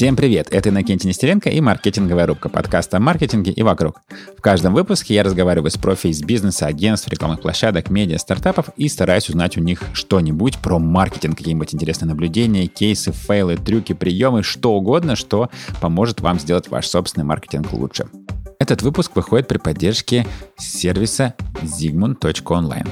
Всем привет! Это Иннокентий Нестеренко и маркетинговая рубка подкаста о маркетинге и вокруг. В каждом выпуске я разговариваю с профи из бизнеса, агентств, рекламных площадок, медиа, стартапов и стараюсь узнать у них что-нибудь про маркетинг, какие-нибудь интересные наблюдения, кейсы, фейлы, трюки, приемы, что угодно, что поможет вам сделать ваш собственный маркетинг лучше. Этот выпуск выходит при поддержке сервиса zigmund.online.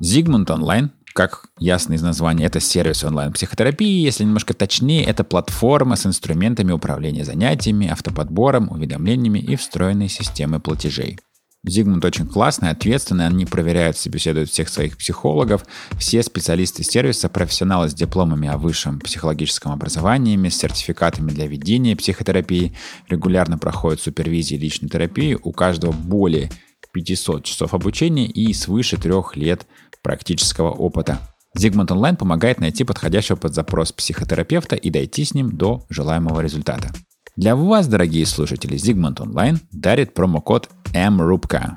Zigmund Online как ясно из названия, это сервис онлайн-психотерапии. Если немножко точнее, это платформа с инструментами управления занятиями, автоподбором, уведомлениями и встроенной системой платежей. Зигмунд очень классный, ответственный, они проверяют, собеседуют всех своих психологов. Все специалисты сервиса, профессионалы с дипломами о высшем психологическом образовании, с сертификатами для ведения психотерапии, регулярно проходят супервизии личной терапии. У каждого более 500 часов обучения и свыше трех лет практического опыта. Zigmund Online помогает найти подходящего под запрос психотерапевта и дойти с ним до желаемого результата. Для вас, дорогие слушатели, Zigmund Online дарит промокод MRUBKA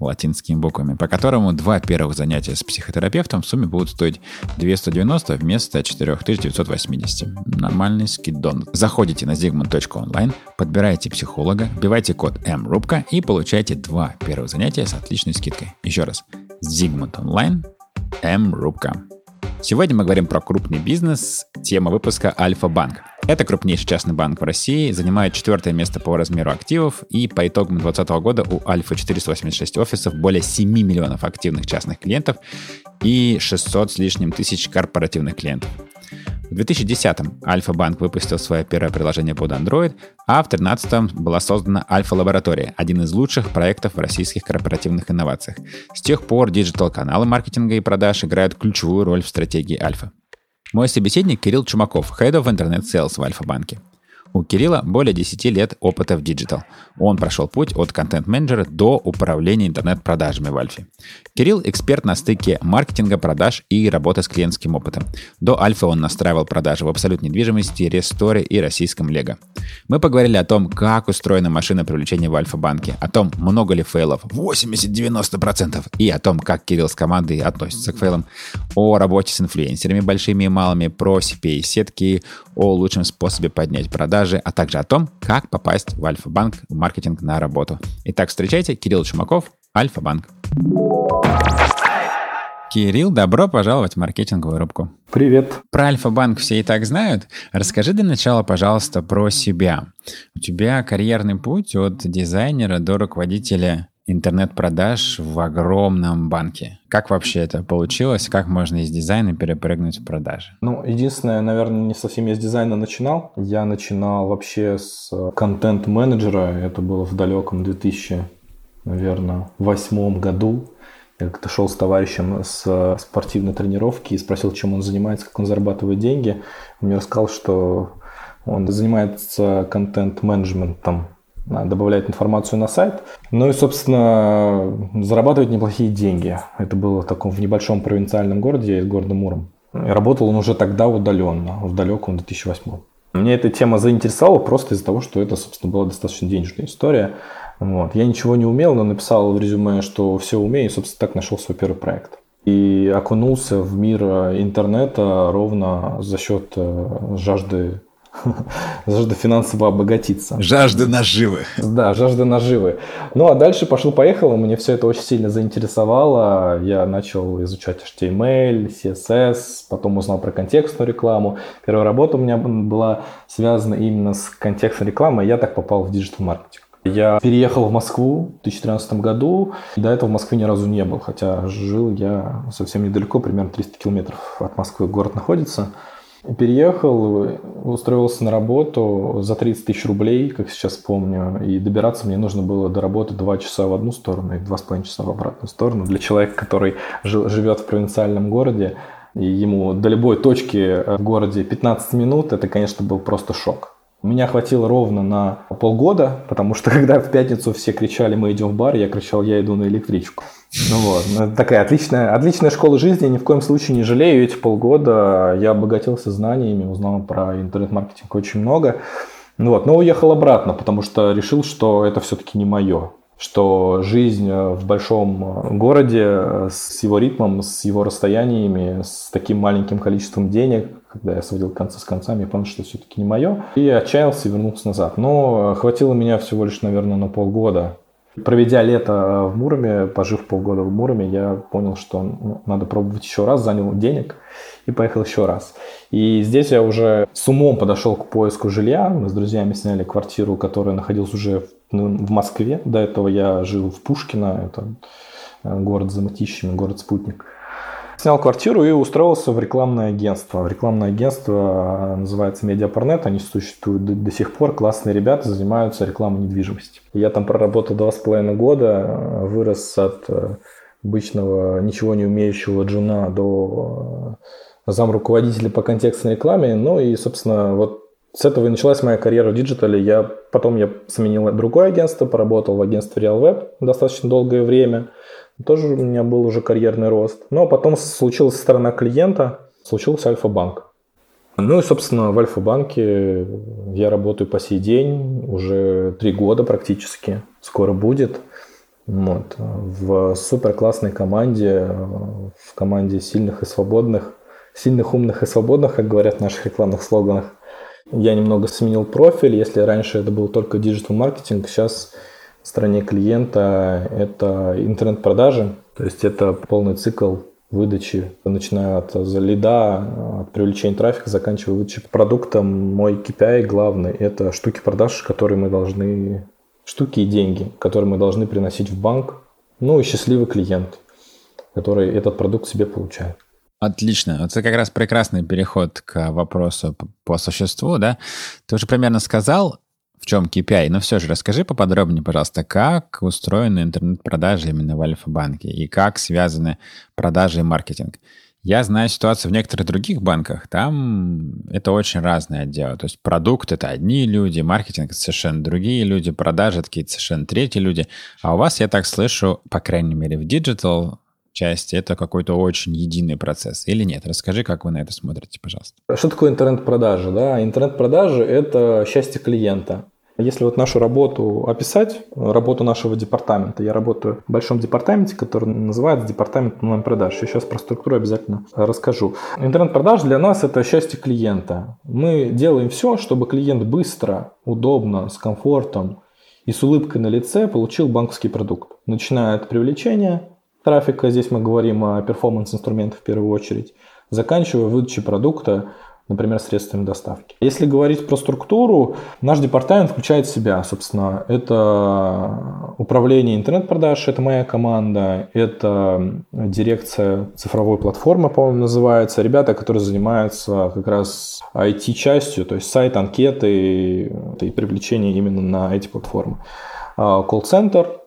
латинскими буквами, по которому два первых занятия с психотерапевтом в сумме будут стоить 290 вместо 4980. Нормальный скидон. Заходите на zigmund.online, подбираете психолога, вбивайте код MRUBKA и получаете два первых занятия с отличной скидкой. Еще раз. Zigmund Online, М. Рубка. Сегодня мы говорим про крупный бизнес. Тема выпуска Альфа-банк. Это крупнейший частный банк в России, занимает четвертое место по размеру активов, и по итогам 2020 года у Альфа 486 офисов, более 7 миллионов активных частных клиентов и 600 с лишним тысяч корпоративных клиентов. В 2010-м Альфа-банк выпустил свое первое приложение под Android, а в 2013-м была создана Альфа-лаборатория, один из лучших проектов в российских корпоративных инновациях. С тех пор digital-каналы маркетинга и продаж играют ключевую роль в стратегии Альфа. Мой собеседник Кирилл Чумаков, Head of Internet Sales в Альфа-банке. У Кирилла более 10 лет опыта в digital. Он прошел путь от контент-менеджера до управления интернет-продажами в Альфе. Кирилл – эксперт на стыке маркетинга, продаж и работы с клиентским опытом. До Альфа он настраивал продажи в Абсолют Недвижимости, re:Store и российском Лего. Мы поговорили о том, как устроена машина привлечения в Альфа-банке, о том, много ли фейлов, 80-90%, и о том, как Кирилл с командой относится к фейлам, о работе с инфлюенсерами большими и малыми, про CPA-сетки, о лучшем способе поднять продажи, а также о том, как попасть в Альфа-банк в маркетинг на работу. Итак, встречайте, Кирилл Чумаков, Альфа-банк. Кирилл, добро пожаловать в маркетинговую рубку. Привет. Про Альфа-банк все и так знают. Расскажи для начала, пожалуйста, про себя. У тебя карьерный путь от дизайнера до руководителя интернет-продаж в огромном банке. Как вообще это получилось? Как можно из дизайна перепрыгнуть в продажи? Ну, единственное, наверное, не совсем я с дизайна начинал. Я начинал вообще с контент-менеджера. Это было в далеком 2000, наверное, восьмом году. Я как-то шел с товарищем с спортивной тренировки и спросил, чем он занимается, как он зарабатывает деньги. Он мне рассказал, что он занимается контент-менеджментом добавляет информацию на сайт. Ну и, собственно, зарабатывает неплохие деньги. Это было в таком в небольшом провинциальном городе, из города Муром. И работал он уже тогда удаленно, в далеком 2008. Мне эта тема заинтересовала просто из-за того, что это, собственно, была достаточно денежная история. Вот. Я ничего не умел, но написал в резюме, что все умею, и, собственно, так нашел свой первый проект. И окунулся в мир интернета ровно за счет э, жажды жажда финансово обогатиться. Жажда наживы. Да, жажда наживы. Ну, а дальше пошел-поехал, мне все это очень сильно заинтересовало. Я начал изучать HTML, CSS, потом узнал про контекстную рекламу. Первая работа у меня была связана именно с контекстной рекламой, и я так попал в digital-маркетинг. Я переехал в Москву в 2013 году. До этого в Москве ни разу не был, хотя жил я совсем недалеко, примерно 300 километров от Москвы город находится. Переехал, устроился на работу за 30 тысяч рублей, как сейчас помню, и добираться мне нужно было до работы 2 часа в одну сторону и 2,5 часа в обратную сторону. Для человека, который живет в провинциальном городе, и ему до любой точки в городе 15 минут, это, конечно, был просто шок. Меня хватило ровно на полгода, потому что когда в пятницу все кричали «мы идем в бар», я кричал «я иду на электричку». Ну вот, ну, такая отличная, отличная школа жизни, ни в коем случае не жалею. Эти полгода я обогатился знаниями, узнал про интернет-маркетинг очень много. Ну вот, но уехал обратно, потому что решил, что это все-таки не мое. Что жизнь в большом городе с его ритмом, с его расстояниями, с таким маленьким количеством денег, когда я сводил концы с концами, я понял, что все-таки не мое, и отчаялся и вернулся назад. Но хватило меня всего лишь, наверное, на полгода. Проведя лето в Муроме, пожив полгода в Муроме, я понял, что ну, надо пробовать еще раз, занял денег и поехал еще раз. И здесь я уже с умом подошел к поиску жилья. Мы с друзьями сняли квартиру, которая находилась уже в, ну, Москве. До этого я жил в Пушкино, это э, город за Матищами, город-спутник. Снял квартиру и устроился в рекламное агентство. Рекламное агентство э, называется Медиапарнет, они существуют до, до сих пор. Классные ребята занимаются рекламой недвижимости. Я там проработал два с половиной года, э, вырос от обычного ничего не умеющего джуна до зам руководителя по контекстной рекламе. Ну и, собственно, вот с этого и началась моя карьера в digital е. Я, потом я сменил другое агентство, поработал в агентстве RealWeb достаточно долгое время. Тоже у меня был уже карьерный рост. Но потом случилась сторона клиента, случился Альфа-банк. Ну и, собственно, в Альфа-банке я работаю по сей день, уже три года практически, скоро будет. Вот. В супер классной команде, в команде сильных и свободных – сильных, умных и свободных, как говорят в наших рекламных слоганах. Я немного сменил профиль. Если раньше это был только digital маркетинг, сейчас стороне клиента это интернет-продажи. То есть это полный цикл выдачи, начиная от лида, от привлечения трафика, заканчивая выдачей продукта. Мой KPI главный – это штуки продаж, которые мы должны, штуки и деньги, которые мы должны приносить в банк. Ну и счастливый клиент, который этот продукт себе получает. Отлично. Это как раз прекрасный переход к вопросу по существу, да? Ты уже примерно сказал, в чем KPI, но все же расскажи поподробнее, пожалуйста, как устроены интернет-продажи именно в Альфа-банке и как связаны продажи и маркетинг. Я знаю ситуацию в некоторых других банках, там это очень разные отделы. То есть продукт — это одни люди, маркетинг — это совершенно другие люди, продажи — это какие-то совершенно третьи люди. А у вас, я так слышу, по крайней мере, в digital части это какой-то очень единый процесс или нет? Расскажи, как вы на это смотрите, пожалуйста. Что такое интернет-продажи? Да? Интернет-продажи – это счастье клиента. Если вот нашу работу описать, работу нашего департамента, я работаю в большом департаменте, который называется департамент онлайн-продаж. Я сейчас про структуру обязательно расскажу. Интернет-продаж для нас это счастье клиента. Мы делаем все, чтобы клиент быстро, удобно, с комфортом и с улыбкой на лице получил банковский продукт. Начиная от привлечения трафика, здесь мы говорим о перформанс-инструментах в первую очередь, заканчивая выдачей продукта, например, средствами доставки. Если говорить про структуру, наш департамент включает в себя, собственно, это управление интернет-продаж, это моя команда, это дирекция цифровой платформы, по-моему, называется, ребята, которые занимаются как раз IT-частью, то есть сайт, анкеты и привлечение именно на эти платформы. А, колл-центр,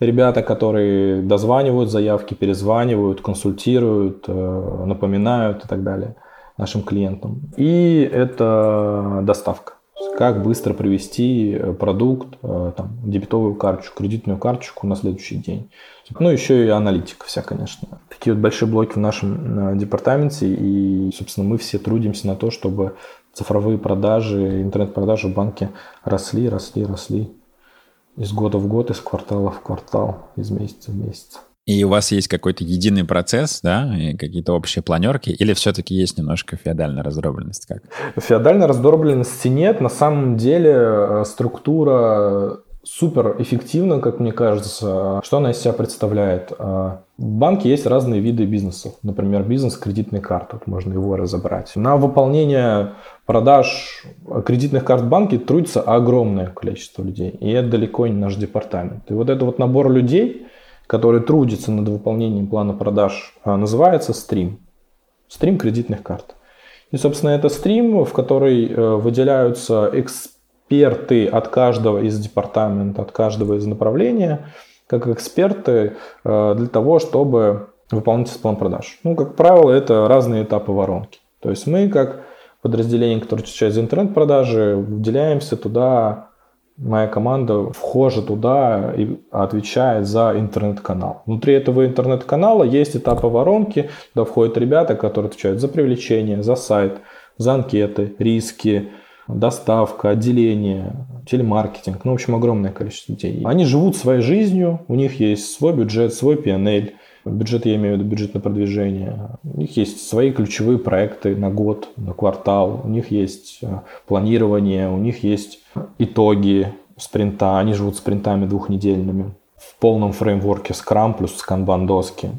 ребята, которые дозванивают заявки, перезванивают, консультируют, э, напоминают и так далее нашим клиентам. И это доставка. Как быстро привести продукт, э, там, дебетовую карточку, кредитную карточку на следующий день. Ну, еще и аналитика вся, конечно. Такие вот большие блоки в нашем э, департаменте. И, собственно, мы все трудимся на то, чтобы цифровые продажи, интернет-продажи в банке росли, росли, росли из года в год, из квартала в квартал, из месяца в месяц. И у вас есть какой-то единый процесс, да, и какие-то общие планерки, или все-таки есть немножко феодальная раздробленность? Как? Феодальной раздробленности нет. На самом деле э, структура супер эффективна, как мне кажется. Что она из себя представляет? А, в банке есть разные виды бизнесов. Например, бизнес кредитной карты. Вот можно его разобрать. На выполнение продаж кредитных карт в банке трудится огромное количество людей. И это далеко не наш департамент. И вот этот вот набор людей, который трудится над выполнением плана продаж, а, называется стрим. Стрим кредитных карт. И, собственно, это стрим, в который э, выделяются эксперты от каждого из департамента, от каждого из направления, как эксперты э, для того, чтобы выполнить план продаж. Ну, как правило, это разные этапы воронки. То есть мы, как подразделение, которое отвечает за интернет-продажи, выделяемся туда, моя команда вхожа туда и отвечает за интернет-канал. Внутри этого интернет-канала есть этапы воронки, туда входят ребята, которые отвечают за привлечение, за сайт, за анкеты, риски, доставка, отделение, телемаркетинг, ну, в общем, огромное количество людей. Они живут своей жизнью, у них есть свой бюджет, свой PNL, бюджет, я имею в виду бюджет на продвижение, у них есть свои ключевые проекты на год, на квартал, у них есть э, планирование, у них есть итоги спринта, они живут спринтами двухнедельными. В полном фреймворке Scrum плюс Kanban доски.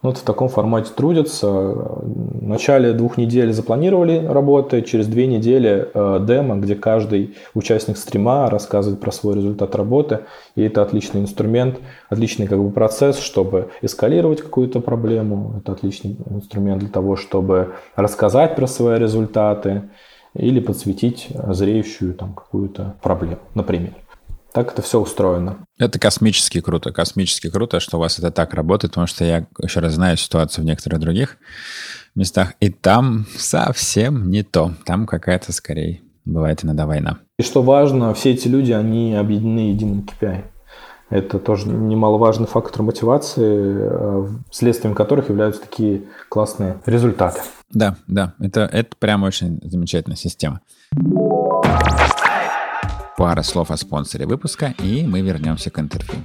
Вот в таком формате трудятся. В начале двух недель запланировали работы, через две недели э, демо, где каждый участник стрима рассказывает про свой результат работы. И это отличный инструмент, отличный как бы процесс, чтобы эскалировать какую-то проблему. Это отличный инструмент для того, чтобы рассказать про свои результаты или подсветить зреющую там какую-то проблему, например. Так это все устроено. Это космически круто. Космически круто, что у вас это так работает, потому что я еще раз знаю ситуацию в некоторых других местах, и там совсем не то. Там какая-то, скорее, бывает иногда война. И что важно, все эти люди, они объединены единым KPI. Это тоже немаловажный фактор мотивации, э, следствием которых являются такие классные результаты. Да, да, это, это прям очень замечательная система. Пара слов о спонсоре выпуска, и мы вернемся к интервью.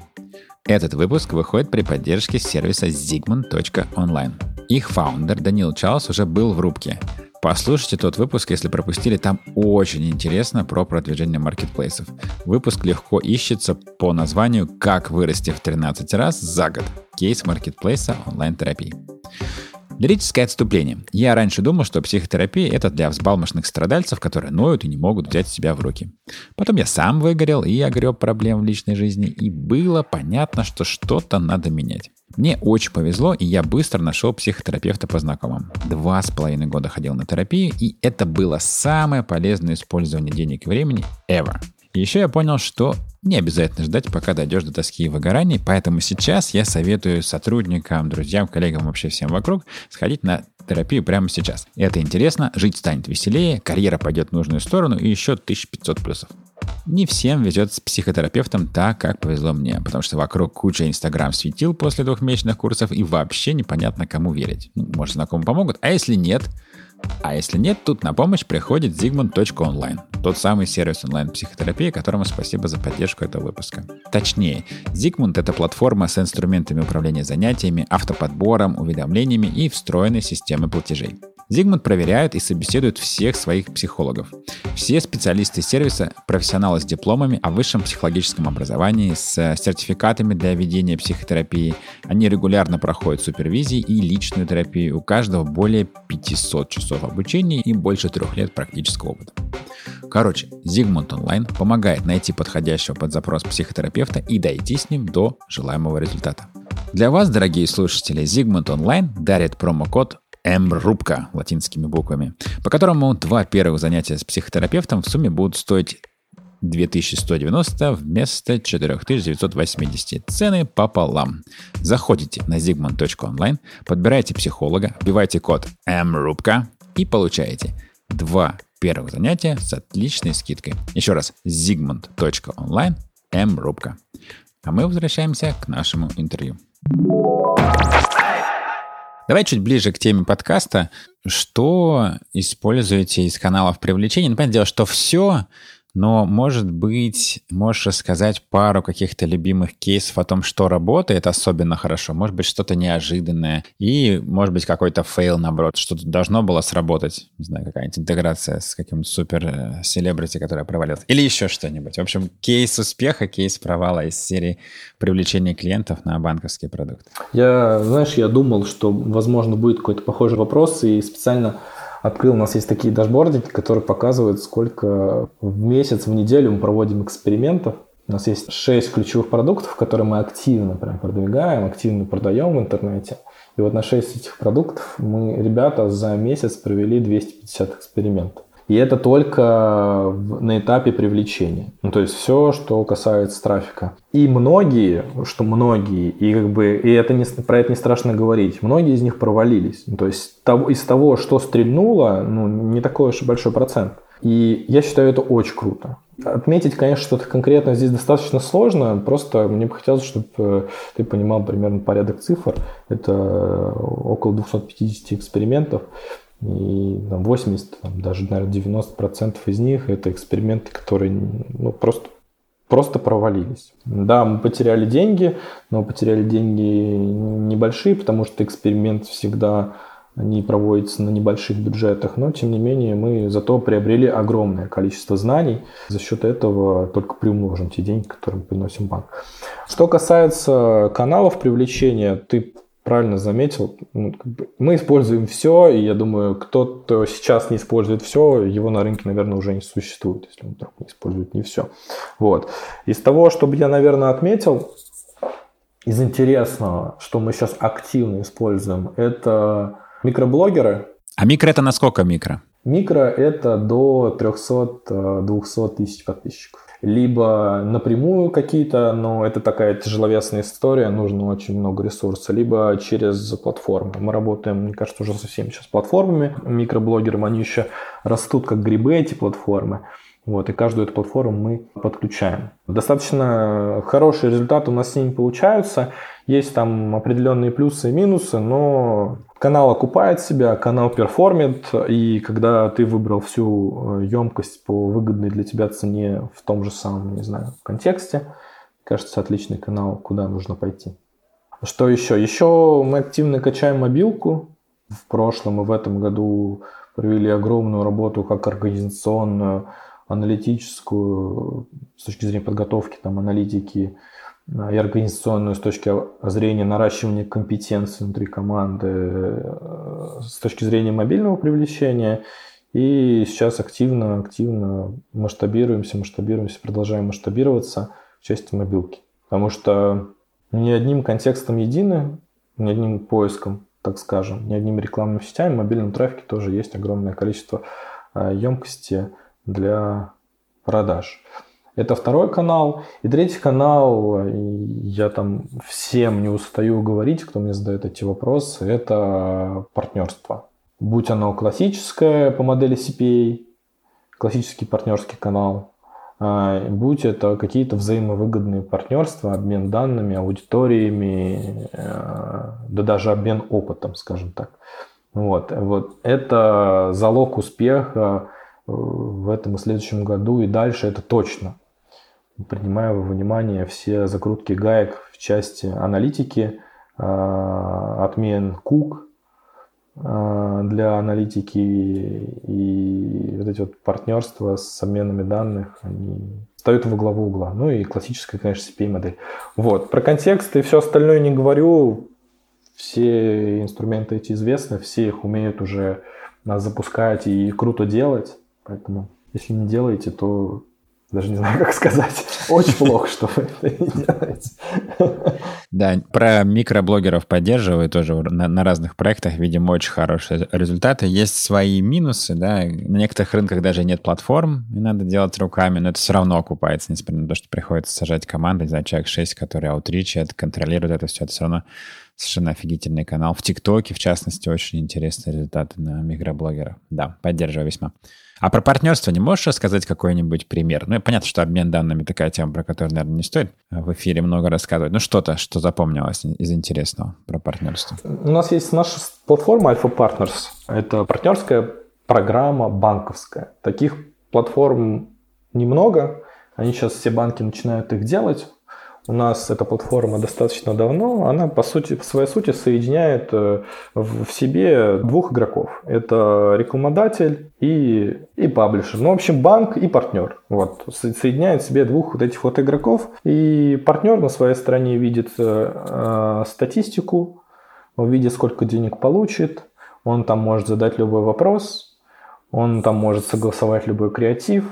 Этот выпуск выходит при поддержке сервиса zigmund.online. Их фаундер Данил Чарльз уже был в рубке. Послушайте тот выпуск, если пропустили, там очень интересно про продвижение маркетплейсов. Выпуск легко ищется по названию «Как вырасти в 13 раз за год. Кейс маркетплейса онлайн-терапии». Лирическое отступление. Я раньше думал, что психотерапия — это для взбалмошных страдальцев, которые ноют и не могут взять себя в руки. Потом я сам выгорел и огреб проблем в личной жизни, и было понятно, что что-то надо менять. Мне очень повезло, и я быстро нашел психотерапевта по знакомым. Два с половиной года ходил на терапию, и это было самое полезное использование денег и времени ever. Еще я понял, что не обязательно ждать, пока дойдешь до тоски и выгораний, поэтому сейчас я советую сотрудникам, друзьям, коллегам, вообще всем вокруг сходить на терапию прямо сейчас. Это интересно, жить станет веселее, карьера пойдет в нужную сторону и еще 1500 плюсов. Не всем везет с психотерапевтом так, как повезло мне, потому что вокруг куча инстаграм светил после двухмесячных курсов и вообще непонятно, кому верить. Ну, может, знакомые помогут, а если нет, а если нет, тут на помощь приходит Zigmund.online, тот самый сервис онлайн-психотерапии, которому спасибо за поддержку этого выпуска. Точнее, Zigmund — это платформа с инструментами управления занятиями, автоподбором, уведомлениями и встроенной системой платежей. Зигмунд проверяет и собеседует всех своих психологов. Все специалисты сервиса – профессионалы с дипломами о высшем психологическом образовании, с сертификатами для ведения психотерапии. Они регулярно проходят супервизии и личную терапию. У каждого более 500 часов обучения и больше трех лет практического опыта. Короче, Зигмунд Онлайн помогает найти подходящего под запрос психотерапевта и дойти с ним до желаемого результата. Для вас, дорогие слушатели, Зигмунд Онлайн дарит промокод МРУБКА латинскими буквами, по которому два первых занятия с психотерапевтом в сумме будут стоить 2190 вместо 4980. Цены пополам. Заходите на zigmund.online, подбираете психолога, вбивайте код МРУБКА и получаете два первых занятия с отличной скидкой. Еще раз, zigmund.online, МРУБКА. А мы возвращаемся к нашему интервью. Давай чуть ближе к теме подкаста. Что используете из каналов привлечения? Ну, понятное дело, что все, но, может быть, можешь рассказать пару каких-то любимых кейсов о том, что работает особенно хорошо, может быть, что-то неожиданное, и, может быть, какой-то fail, наоборот, что-то должно было сработать, не знаю, какая-нибудь интеграция с каким-то супер селебрити, которая провалилась, или еще что-нибудь. В общем, кейс успеха, кейс провала из серии привлечения клиентов на банковский продукт. Я, знаешь, я думал, что, возможно, будет какой-то похожий вопрос, и специально открыл, у нас есть такие дашбордики, которые показывают, сколько в месяц, в неделю мы проводим экспериментов. У нас есть 6 ключевых продуктов, которые мы активно прям продвигаем, активно продаем в интернете. И вот на 6 этих продуктов мы, ребята, за месяц провели 250 экспериментов. И это только на этапе привлечения. Ну, то есть все, что касается трафика. И многие, что многие, и как бы, и это не, про это не страшно говорить, многие из них провалились. Ну, то есть того, из того, что стрельнуло, ну, не такой уж большой процент. И я считаю это очень круто. Отметить, конечно, что-то конкретно здесь достаточно сложно, просто мне бы хотелось, чтобы э, ты понимал примерно порядок цифр. Это около 250 экспериментов. И там, 80, там, даже, наверное, 90% из них это эксперименты, которые ну, просто, просто провалились. Да, мы потеряли деньги, но потеряли деньги небольшие, потому что эксперимент всегда они проводятся на небольших бюджетах, но тем не менее мы зато приобрели огромное количество знаний. За счет этого только приумножим те деньги, которые мы приносим банк. Что касается каналов привлечения, ты правильно заметил, ну, мы используем все, и я думаю, кто-то сейчас не использует все, его на рынке, наверное, уже не существует, если он вдруг не использует не все. Вот. Из того, что бы я, наверное, отметил, из интересного, что мы сейчас активно используем, это Микроблогеры. А микро это насколько микро? Микро это до 300-200 тысяч подписчиков. Либо напрямую какие-то, но это такая тяжеловесная история, нужно очень много ресурсов. Либо через платформы. Мы работаем, мне кажется, уже со всеми сейчас платформами. Микроблогерам они еще растут как грибы, эти платформы. Вот, и каждую эту платформу мы подключаем. Достаточно хорошие результаты у нас с ними получаются. Есть там определенные плюсы и минусы, но канал окупает себя, канал перформит, и когда ты выбрал всю емкость э, по выгодной для тебя цене в том же самом, не знаю, контексте, кажется, отличный канал, куда нужно пойти. Что еще? Еще мы активно качаем мобилку. В прошлом и в этом году провели огромную работу как организационную, аналитическую, с точки зрения подготовки там, аналитики, и организационную с точки зрения наращивания компетенций внутри команды, э, с точки зрения мобильного привлечения. И сейчас активно, активно масштабируемся, масштабируемся, продолжаем масштабироваться в части мобилки. Потому что ни одним контекстом едины, ни одним поиском, так скажем, ни одним рекламным сетями, в мобильном трафике тоже есть огромное количество емкости для продаж. Это второй канал. И третий канал, я там всем не устаю говорить, кто мне задает эти вопросы, это партнерство. Будь оно классическое по модели CPA, классический партнерский канал, а, будь это какие-то взаимовыгодные партнерства, обмен данными, аудиториями, э, да даже обмен опытом, скажем так. Вот, вот. Это залог успеха э, в этом и следующем году и дальше, это точно принимая во внимание все закрутки гаек в части аналитики, а, отмен кук а, для аналитики и вот эти вот партнерства с обменами данных, они встают во главу угла. Ну и классическая, конечно, CPA-модель. Вот. Про контекст и все остальное не говорю. Все инструменты эти известны, все их умеют уже запускать и круто делать. Поэтому если не делаете, то даже не знаю, как сказать. Очень плохо, что вы это не делаете. Да, про микроблогеров поддерживаю тоже на, на разных проектах, видим очень хорошие результаты. Есть свои минусы, да, на некоторых рынках даже нет платформ, и надо делать руками, но это все равно окупается, несмотря на то, что приходится сажать команды, за человек 6, которые аутричат, контролируют это все, это все равно совершенно офигительный канал. В ТикТоке, в частности, очень интересные результаты на микроблогеров. Да, поддерживаю весьма. А про партнерство не можешь рассказать какой-нибудь пример? Ну, понятно, что обмен данными такая тема, про которую, наверное, не стоит в эфире много рассказывать. Ну, что-то, что запомнилось из интересного про партнерство. У нас есть наша платформа Alpha Partners. Это партнерская программа банковская. Таких платформ немного. Они сейчас все банки начинают их делать. У нас эта платформа достаточно давно. Она, по сути, по своей сути соединяет э, в себе двух игроков. Это рекламодатель и, и паблишер. Ну, в общем, банк и партнер. Вот. Соединяет в себе двух вот этих вот игроков. И партнер на своей стороне видит э, статистику, он видит, сколько денег получит, он там может задать любой вопрос, он там может согласовать любой креатив,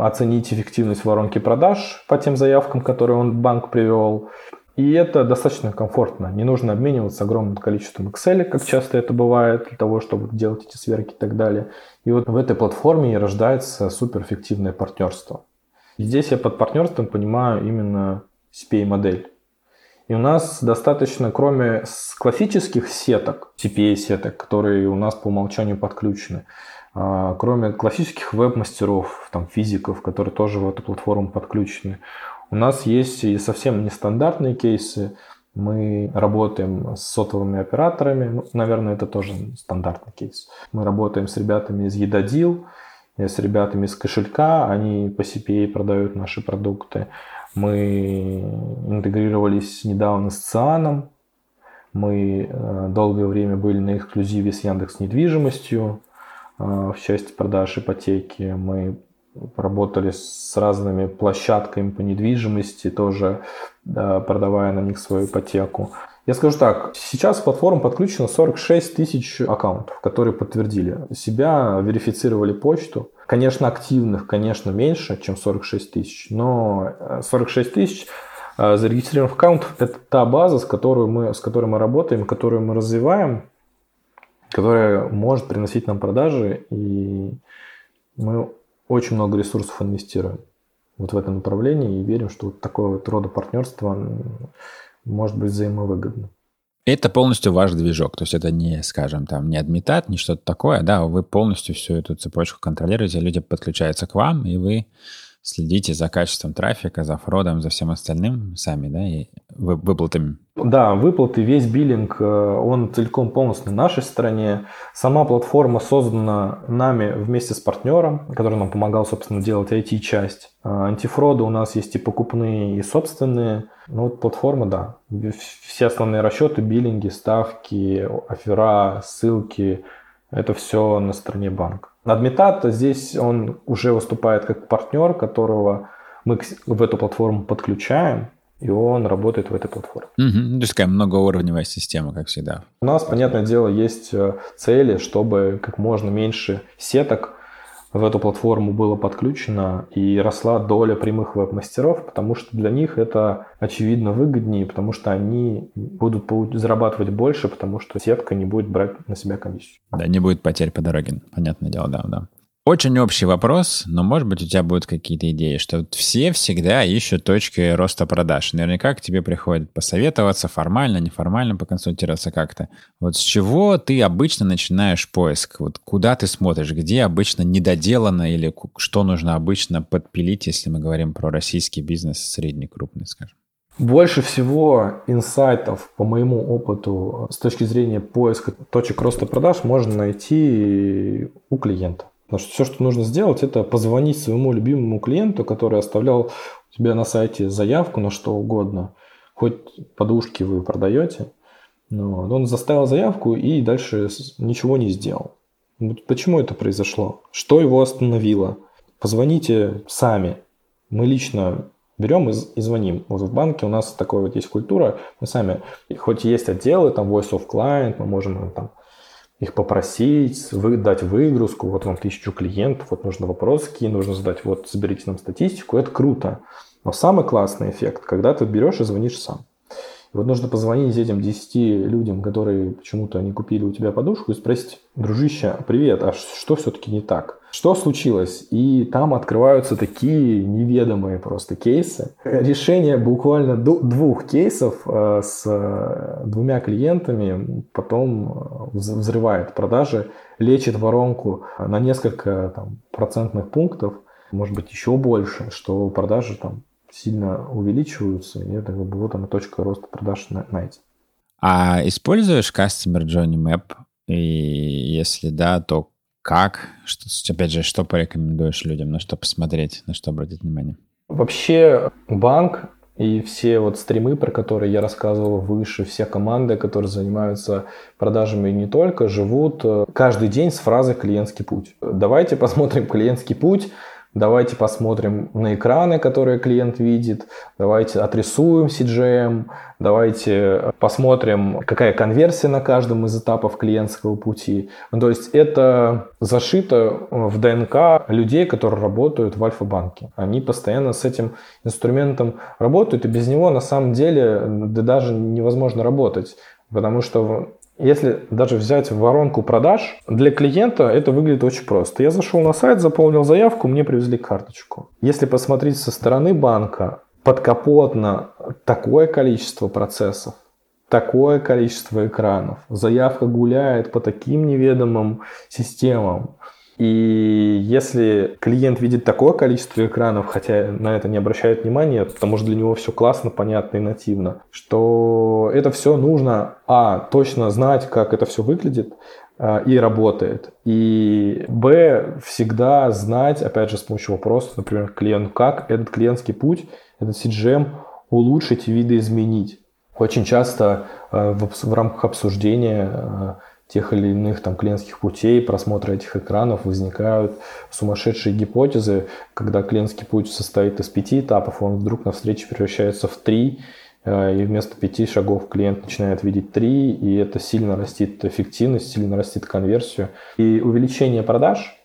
оценить эффективность воронки продаж по тем заявкам, которые он банк привел. И это достаточно комфортно. Не нужно обмениваться огромным количеством Excel, как часто это бывает, для того, чтобы делать эти сверки и так далее. И вот в этой платформе и рождается суперэффективное партнерство. Здесь я под партнерством понимаю именно CPA-модель. И у нас достаточно, кроме классических сеток, CPA-сеток, которые у нас по умолчанию подключены, кроме классических веб-мастеров, там, физиков, которые тоже в эту платформу подключены, у нас есть и совсем нестандартные кейсы. Мы работаем с сотовыми операторами. Ну, наверное, это тоже стандартный кейс. Мы работаем с ребятами из Едодил, с ребятами из кошелька. Они по CPA продают наши продукты. Мы интегрировались недавно с Цианом. Мы э, долгое время были на эксклюзиве с Яндекс недвижимостью в части продаж ипотеки. Мы работали с разными площадками по недвижимости, тоже продавая на них свою ипотеку. Я скажу так, сейчас в платформу подключено 46 тысяч аккаунтов, которые подтвердили себя, верифицировали почту. Конечно, активных, конечно, меньше, чем 46 тысяч, но 46 э, тысяч э, зарегистрированных аккаунтов – это та база, с которой, мы, с которой мы работаем, которую мы развиваем, которая может приносить нам продажи, и мы очень много ресурсов инвестируем вот в это направление и верим, что вот такое вот рода партнерство может быть взаимовыгодно. Это полностью ваш движок, то есть это не, скажем, там, не адмитат, не что-то такое, да, вы полностью всю эту цепочку контролируете, люди подключаются к вам, и вы следите за качеством трафика, за фродом, за всем остальным сами, да, и выплатами. Да, выплаты, весь биллинг, э, он целиком полностью на нашей стороне. Сама платформа создана нами вместе с партнером, который нам помогал, собственно, делать IT-часть. А, антифроды у нас есть и покупные, и собственные. Ну вот платформа, да. Все основные расчеты, биллинги, ставки, оффера, ссылки, это все на стороне банка. Адмитат здесь он уже выступает как партнер, которого мы в эту платформу подключаем, и он работает в этой платформе. Угу. То есть такая многоуровневая система, как всегда. У нас, понятное дело, есть э, цели, чтобы как можно меньше сеток в эту платформу было подключено и росла доля прямых веб-мастеров, потому что для них это очевидно выгоднее, потому что они будут зарабатывать больше, потому что сетка не будет брать на себя комиссию. Да, не будет потерь по дороге, понятное дело, да, да. Очень общий вопрос, но, может быть, у тебя будут какие-то идеи, что все всегда ищут точки роста продаж. Наверняка к тебе приходят посоветоваться формально, неформально поконсультироваться как-то. Вот с чего ты обычно начинаешь поиск? Вот куда ты смотришь? Где обычно недоделано или что нужно обычно подпилить, если мы говорим про российский бизнес средний, крупный, скажем? Больше всего инсайтов, по моему опыту, с точки зрения поиска точек роста продаж, можно найти у клиента. Потому что все, что нужно сделать, это позвонить своему любимому клиенту, который оставлял у тебя на сайте заявку на что угодно. Хоть подушки вы продаете. Но он заставил заявку и дальше ничего не сделал. Почему это произошло? Что его остановило? Позвоните сами. Мы лично берем и, звоним. Вот в банке у нас такая вот есть культура. Мы сами, хоть есть отделы, там Voice of Client, мы можем там их попросить, вы, дать выгрузку, вот вам тысячу клиентов, вот нужно вопрос какие нужно задать, вот соберите нам статистику, это круто. Но самый классный эффект, когда ты берешь и звонишь сам. Вот нужно позвонить этим 10 людям, которые почему-то не купили у тебя подушку, и спросить, дружище, привет, а что все-таки не так? Что случилось? И там открываются такие неведомые просто кейсы. Решение буквально двух кейсов э, с э, двумя клиентами потом э, взрывает продажи, лечит воронку на несколько там, процентных пунктов, может быть еще больше, что продажи там сильно увеличиваются, и это как бы вот она точка роста продаж на, на эти. А используешь Customer Journey Map? И если да, то как? Что, опять же, что порекомендуешь людям, на что посмотреть, на что обратить внимание? Вообще банк и все вот стримы, про которые я рассказывал выше, все команды, которые занимаются продажами и не только, живут э, каждый день с фразой «клиентский путь». Давайте посмотрим клиентский путь, Давайте посмотрим на экраны, которые клиент видит. Давайте отрисуем CGM. Давайте посмотрим, какая конверсия на каждом из этапов клиентского пути. Ну, то есть это зашито в ДНК людей, которые работают в Альфа-банке. Они постоянно с этим инструментом работают, и без него на самом деле да, даже невозможно работать. Потому что если даже взять воронку продаж, для клиента это выглядит очень просто. Я зашел на сайт, заполнил заявку, мне привезли карточку. Если посмотреть со стороны банка, подкапотно такое количество процессов, такое количество экранов, заявка гуляет по таким неведомым системам. И если клиент видит такое количество экранов, хотя на это не обращает внимания, потому что для него все классно, понятно и нативно, что это все нужно, а, точно знать, как это все выглядит, а, и работает. И Б, всегда знать, опять же, с помощью вопросов, например, клиенту, как этот клиентский путь, этот CGM улучшить и видоизменить. Очень часто э, в, в рамках обсуждения э, тех или иных там клиентских путей, просмотра этих экранов возникают сумасшедшие гипотезы, когда клиентский путь состоит из пяти этапов, он вдруг на встрече превращается в три, э, и вместо пяти шагов клиент начинает видеть три, и это сильно растит эффективность, сильно растит конверсию и увеличение продаж,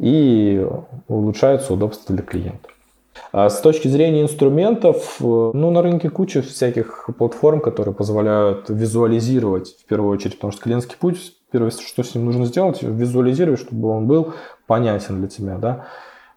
и улучшается удобство для клиента. А с точки зрения инструментов, э, ну, на рынке куча всяких платформ, которые позволяют визуализировать, в первую очередь, потому что клиентский путь, первое, что с ним нужно сделать, визуализировать, чтобы он был понятен для тебя, да.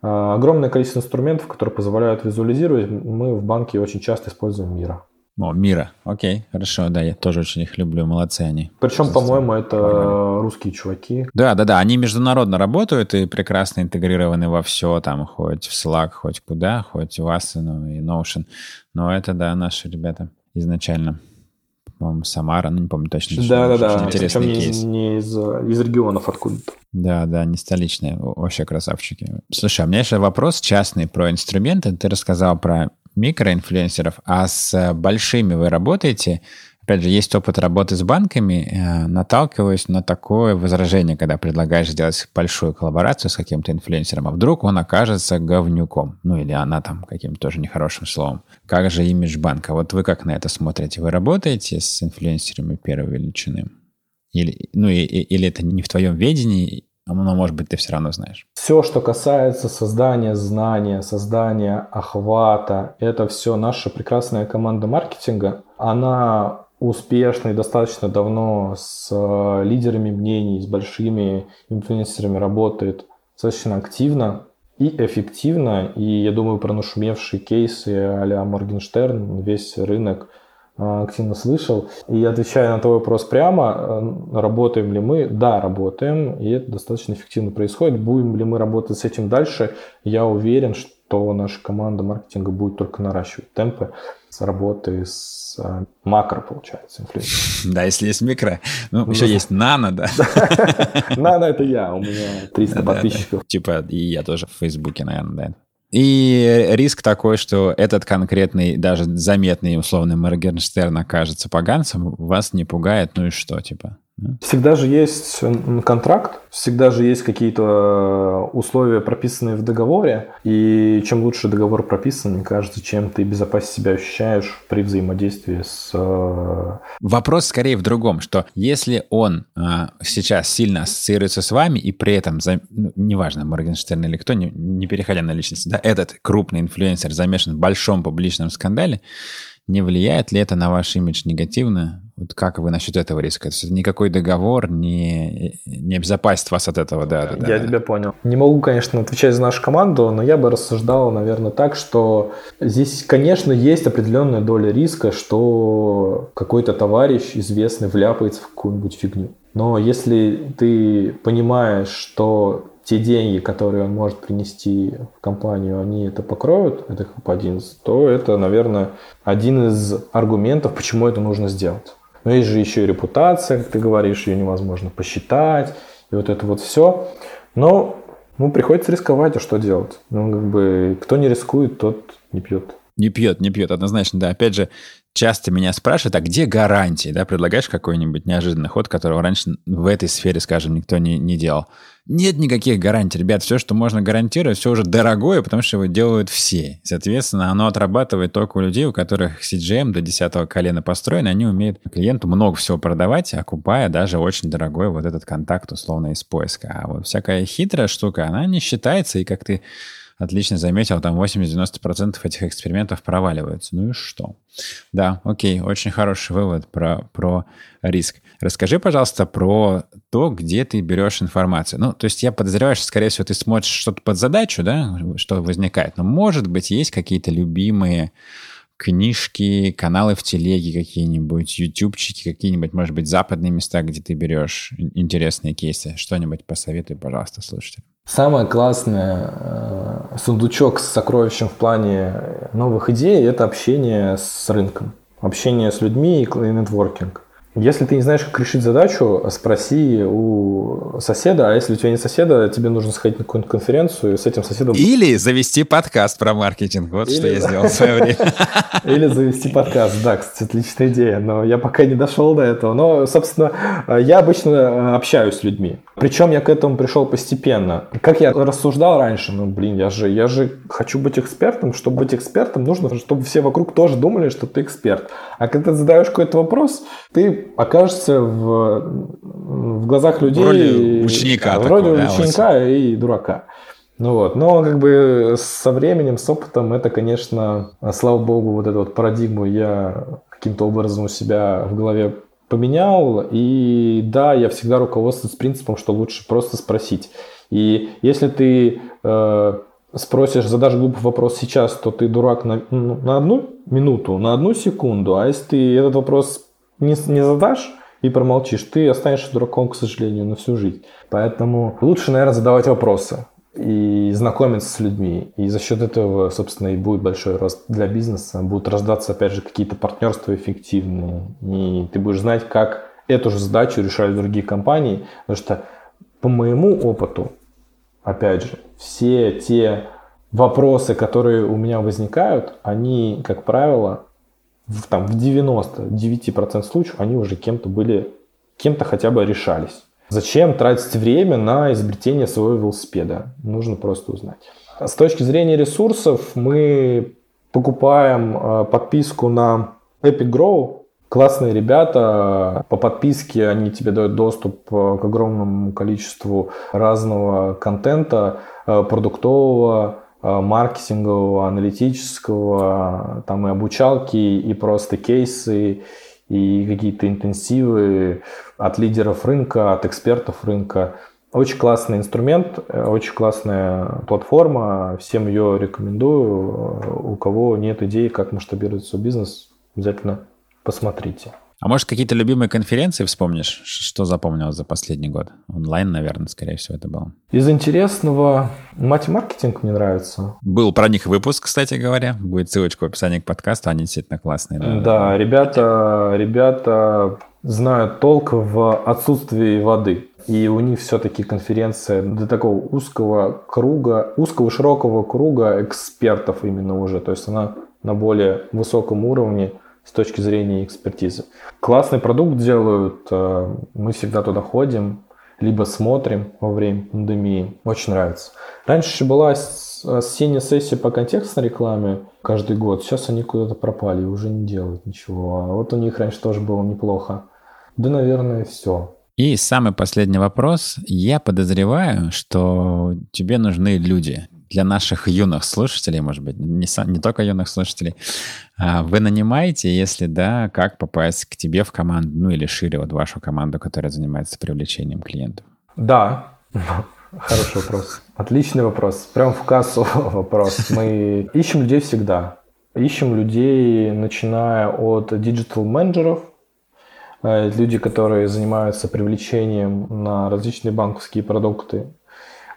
А, огромное количество инструментов, которые позволяют визуализировать, мы в банке очень часто используем Мира. О, Мира. Окей, хорошо, да, я тоже очень их люблю, молодцы они. Причем, по-моему, это Нормально. русские чуваки. Да, да, да, они международно работают и прекрасно интегрированы во все, там, хоть в Slack, хоть куда, хоть в Asana и Notion. Но это, да, наши ребята изначально по-моему, Самара, ну не помню точно. Да, да, да. Интересный Причем кейс. Не, не из, из регионов откуда-то. Да, да, не столичные, вообще красавчики. Слушай, а у меня еще вопрос частный про инструменты. Ты рассказал про микроинфлюенсеров, а с большими вы работаете. Опять же, есть опыт работы с банками, э, наталкиваюсь на такое возражение, когда предлагаешь сделать большую коллаборацию с каким-то инфлюенсером, а вдруг он окажется говнюком, ну или она там каким-то тоже нехорошим словом. Как же имидж банка? Вот вы как на это смотрите? Вы работаете с инфлюенсерами первой величины? Или, ну, и, или это не в твоем ведении, но, может быть, ты все равно знаешь. Все, что касается создания знания, создания охвата, это все наша прекрасная команда маркетинга. Она успешно и достаточно давно с э, лидерами мнений, с большими инфлюенсерами работает достаточно активно и эффективно. И я думаю, про нашумевшие кейсы а-ля Моргенштерн весь рынок – активно слышал. И отвечая на твой вопрос прямо, э, работаем ли мы? Да, работаем, и это достаточно эффективно происходит. Будем ли мы работать с этим дальше? Я уверен, что наша команда маркетинга будет только наращивать темпы с работы с э, макро, получается, инфлюенсером. Да, если есть микро. Ну, еще есть нано, да. Нано это я, у меня 300 подписчиков. Типа, и я тоже в Фейсбуке, наверное, да. И риск такой, что этот конкретный, даже заметный условный Моргенштерн окажется поганцем, вас не пугает, ну и что, типа? Всегда же есть контракт, всегда же есть какие-то э, условия, прописанные в договоре. И чем лучше договор прописан, мне кажется, чем ты безопаснее себя ощущаешь при взаимодействии с... Э, Вопрос скорее в другом, что если он а, сейчас сильно ассоциируется с вами, и при этом, ну, неважно, Моргенштерн или кто, не, не переходя на личность, да, этот крупный инфлюенсер замешан в большом публичном скандале, не влияет ли это на ваш имидж негативно? Вот как вы насчет этого риска? То есть никакой договор не, не обезопасит вас от этого, да, да, Я да, тебя понял. Не могу, конечно, отвечать за нашу команду, но я бы рассуждал, наверное, так, что здесь, конечно, есть определенная доля риска, что какой-то товарищ известный вляпается в какую-нибудь фигню. Но если ты понимаешь, что те деньги, которые он может принести в компанию, они это покроют, это топ-1, то это, наверное, один из аргументов, почему это нужно сделать. Но есть же еще и репутация, как ты говоришь, ее невозможно посчитать, и вот это вот все. Но ну, приходится рисковать, а что делать? Ну, как бы, кто не рискует, тот не пьет. Не пьет, не пьет, однозначно, да. Опять же, часто меня спрашивают, а где гарантии, да, предлагаешь какой-нибудь неожиданный ход, которого раньше в этой сфере, скажем, никто не, не делал. Нет никаких гарантий, ребят, все, что можно гарантировать, все уже дорогое, потому что его делают все. Соответственно, оно отрабатывает только у людей, у которых CGM до 10 колена построен, они умеют клиенту много всего продавать, окупая даже очень дорогой вот этот контакт условно из поиска. А вот всякая хитрая штука, она не считается, и как ты отлично заметил, там 80-90% этих экспериментов проваливаются. Ну и что? Да, окей, очень хороший вывод про, про риск. Расскажи, пожалуйста, про то, где ты берешь информацию. Ну, то есть я подозреваю, что, скорее всего, ты смотришь что-то под задачу, да, что возникает. Но, может быть, есть какие-то любимые книжки, каналы в телеге какие-нибудь, ютубчики какие-нибудь, может быть, западные места, где ты берешь интересные кейсы. Что-нибудь посоветуй, пожалуйста, слушателям. Самое классное э, сундучок с сокровищем в плане новых идей – это общение с рынком, общение с людьми и нетворкинг. Если ты не знаешь, как решить задачу, спроси у соседа, а если у тебя не соседа, тебе нужно сходить на какую-нибудь конференцию с этим соседом... Или завести подкаст про маркетинг, вот Или... что я сделал в свое время. Или завести подкаст, да, кстати, отличная идея, но я пока не дошел до этого. Но, собственно, я обычно общаюсь с людьми. Причем я к этому пришел постепенно. Как я рассуждал раньше, ну, блин, я же, я же хочу быть экспертом. Чтобы быть экспертом, нужно, чтобы все вокруг тоже думали, что ты эксперт. А когда ты задаешь какой-то вопрос, ты окажется в, в глазах людей... В роли ученика. В роли такого, ученика да, и дурака. Ну вот, но как бы со временем, с опытом, это, конечно, слава богу, вот эту вот парадигму я каким-то образом у себя в голове поменял. И да, я всегда руководствуюсь принципом, что лучше просто спросить. И если ты э, спросишь, задашь глупый вопрос сейчас, то ты дурак на, ну, на одну минуту, на одну секунду. А если ты этот вопрос не, не задашь и промолчишь, ты останешься дураком, к сожалению, на всю жизнь. Поэтому лучше, наверное, задавать вопросы и знакомиться с людьми. И за счет этого, собственно, и будет большой рост для бизнеса. Будут рождаться, опять же, какие-то партнерства эффективные. И ты будешь знать, как эту же задачу решали другие компании. Потому что по моему опыту, опять же, все те вопросы, которые у меня возникают, они, как правило, в, там, в 99% случаев они уже кем-то были, кем-то хотя бы решались. Зачем тратить время на изобретение своего велосипеда? Нужно просто узнать. С точки зрения ресурсов мы покупаем э, подписку на Epic Grow. Классные ребята, по подписке они тебе дают доступ э, к огромному количеству разного контента э, продуктового, маркетингового, аналитического, там и обучалки, и просто кейсы, и какие-то интенсивы от лидеров рынка, от экспертов рынка. Очень классный инструмент, э, очень классная платформа, всем ее рекомендую. У кого нет идеи, как масштабировать свой бизнес, обязательно посмотрите. А может, какие-то любимые конференции вспомнишь? Что запомнилось за последний год? Онлайн, наверное, скорее всего, это было. Из интересного мать-маркетинг мне нравится. Был про них выпуск, кстати говоря. Будет ссылочка в описании к подкасту. Они действительно классные. Да, да ребята, ребята знают толк в отсутствии воды. И у них все-таки конференция для такого узкого круга, узкого широкого круга экспертов именно уже. То есть она на более высоком уровне с точки зрения экспертизы. Классный продукт делают, э, мы всегда туда ходим, либо смотрим во время пандемии. Очень нравится. Раньше была осенняя сессия по контекстной рекламе каждый год. Сейчас они куда-то пропали, уже не делают ничего. А вот у них раньше тоже было неплохо. Да, наверное, все. И самый последний вопрос. Я подозреваю, что тебе нужны люди для наших юных слушателей, может быть, не, не только юных слушателей, а вы нанимаете, если да, как попасть к тебе в команду, ну или шире вот вашу команду, которая занимается привлечением клиентов? Да, хороший вопрос. Отличный вопрос. Прям в кассу вопрос. Мы ищем людей всегда. Ищем людей, начиная от диджитал-менеджеров, э, люди, которые занимаются привлечением на различные банковские продукты,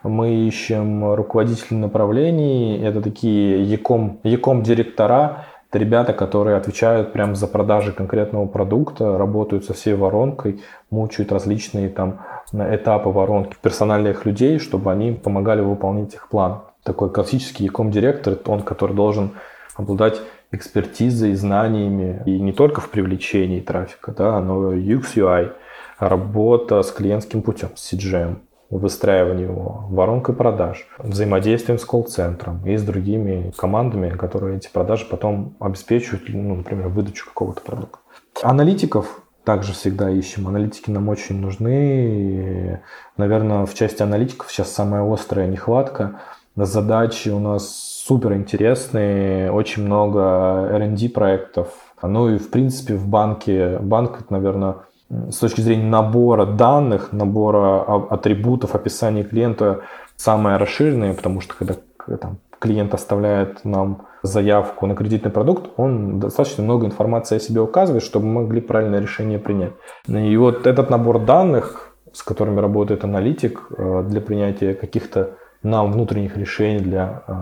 мы ищем руководителей направлений, это такие яком, яком директора, это ребята, которые отвечают прямо за продажи конкретного продукта, работают со всей воронкой, мучают различные там этапы воронки персональных людей, чтобы они помогали выполнять их план. Такой классический яком директор, он, который должен обладать экспертизой, знаниями, и не только в привлечении трафика, да, но UX, UI, работа с клиентским путем, с CGM выстраивание его, воронкой продаж, взаимодействием с колл-центром и с другими командами, которые эти продажи потом обеспечивают, ну, например, выдачу какого-то продукта. Аналитиков также всегда ищем. Аналитики нам очень нужны. И, наверное, в части аналитиков сейчас самая острая нехватка. Задачи у нас супер интересные, очень много R&D проектов. Ну и, в принципе, в банке, банк, наверное, с точки зрения набора данных, набора атрибутов, описания клиента самое расширенное, потому что когда там клиент оставляет нам заявку на кредитный продукт, он достаточно много информации о себе указывает, чтобы мы могли правильное решение принять. И вот этот набор данных, с которыми работает аналитик э, для принятия каких-то нам внутренних решений для э,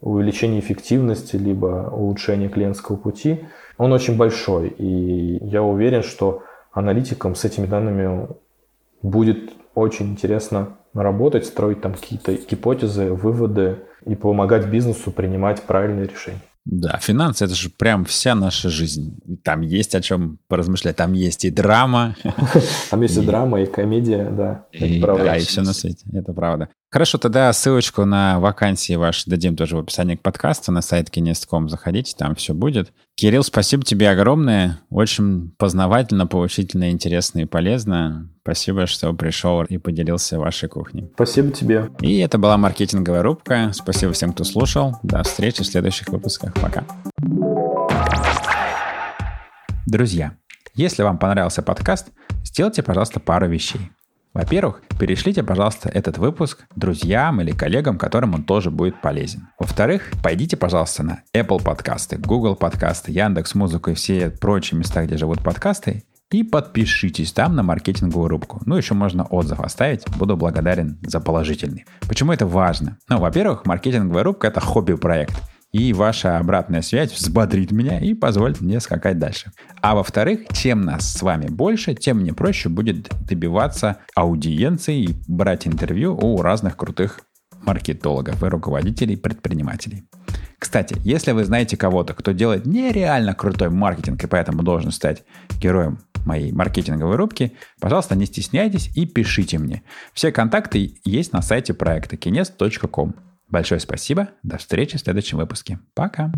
увеличения эффективности либо улучшения клиентского пути, он очень большой. И я уверен, что аналитикам с этими данными будет очень интересно работать, строить там какие-то гипотезы, выводы и помогать бизнесу принимать правильные решения. Да, финансы это же прям вся наша жизнь. Там есть о чем поразмышлять. Там есть и драма. Там есть и драма, и комедия, да. И, да, и все на свете. Это правда. Хорошо, тогда ссылочку на вакансии ваши дадим тоже в описании к подкасту на сайт kinest.com. Заходите, там все будет. Кирилл, спасибо тебе огромное. Очень познавательно, поучительно, интересно и полезно. Спасибо, что пришел и поделился вашей кухней. Спасибо тебе. И это была маркетинговая рубка. Спасибо всем, кто слушал. До встречи в следующих выпусках. Пока. Друзья, если вам понравился подкаст, сделайте, пожалуйста, пару вещей. Во-первых, перешлите, пожалуйста, этот выпуск друзьям или коллегам, которым он тоже будет полезен. Во-вторых, пойдите, пожалуйста, на Apple подкасты, Google подкасты, Яндекс Музыку и все прочие места, где живут подкасты, и подпишитесь там на маркетинговую рубку. Ну, еще можно отзыв оставить. Буду благодарен за положительный. Почему это важно? Ну, во-первых, маркетинговая рубка — это хобби-проект и ваша обратная связь взбодрит меня и позволит мне скакать дальше. А во-вторых, чем нас с вами больше, тем мне проще будет добиваться аудиенции и брать интервью у разных крутых маркетологов и руководителей предпринимателей. Кстати, если вы знаете кого-то, кто делает нереально крутой маркетинг и поэтому должен стать героем моей маркетинговой рубки, пожалуйста, не стесняйтесь и пишите мне. Все контакты есть на сайте проекта kines.com. Большое спасибо. До встречи в следующем выпуске. Пока.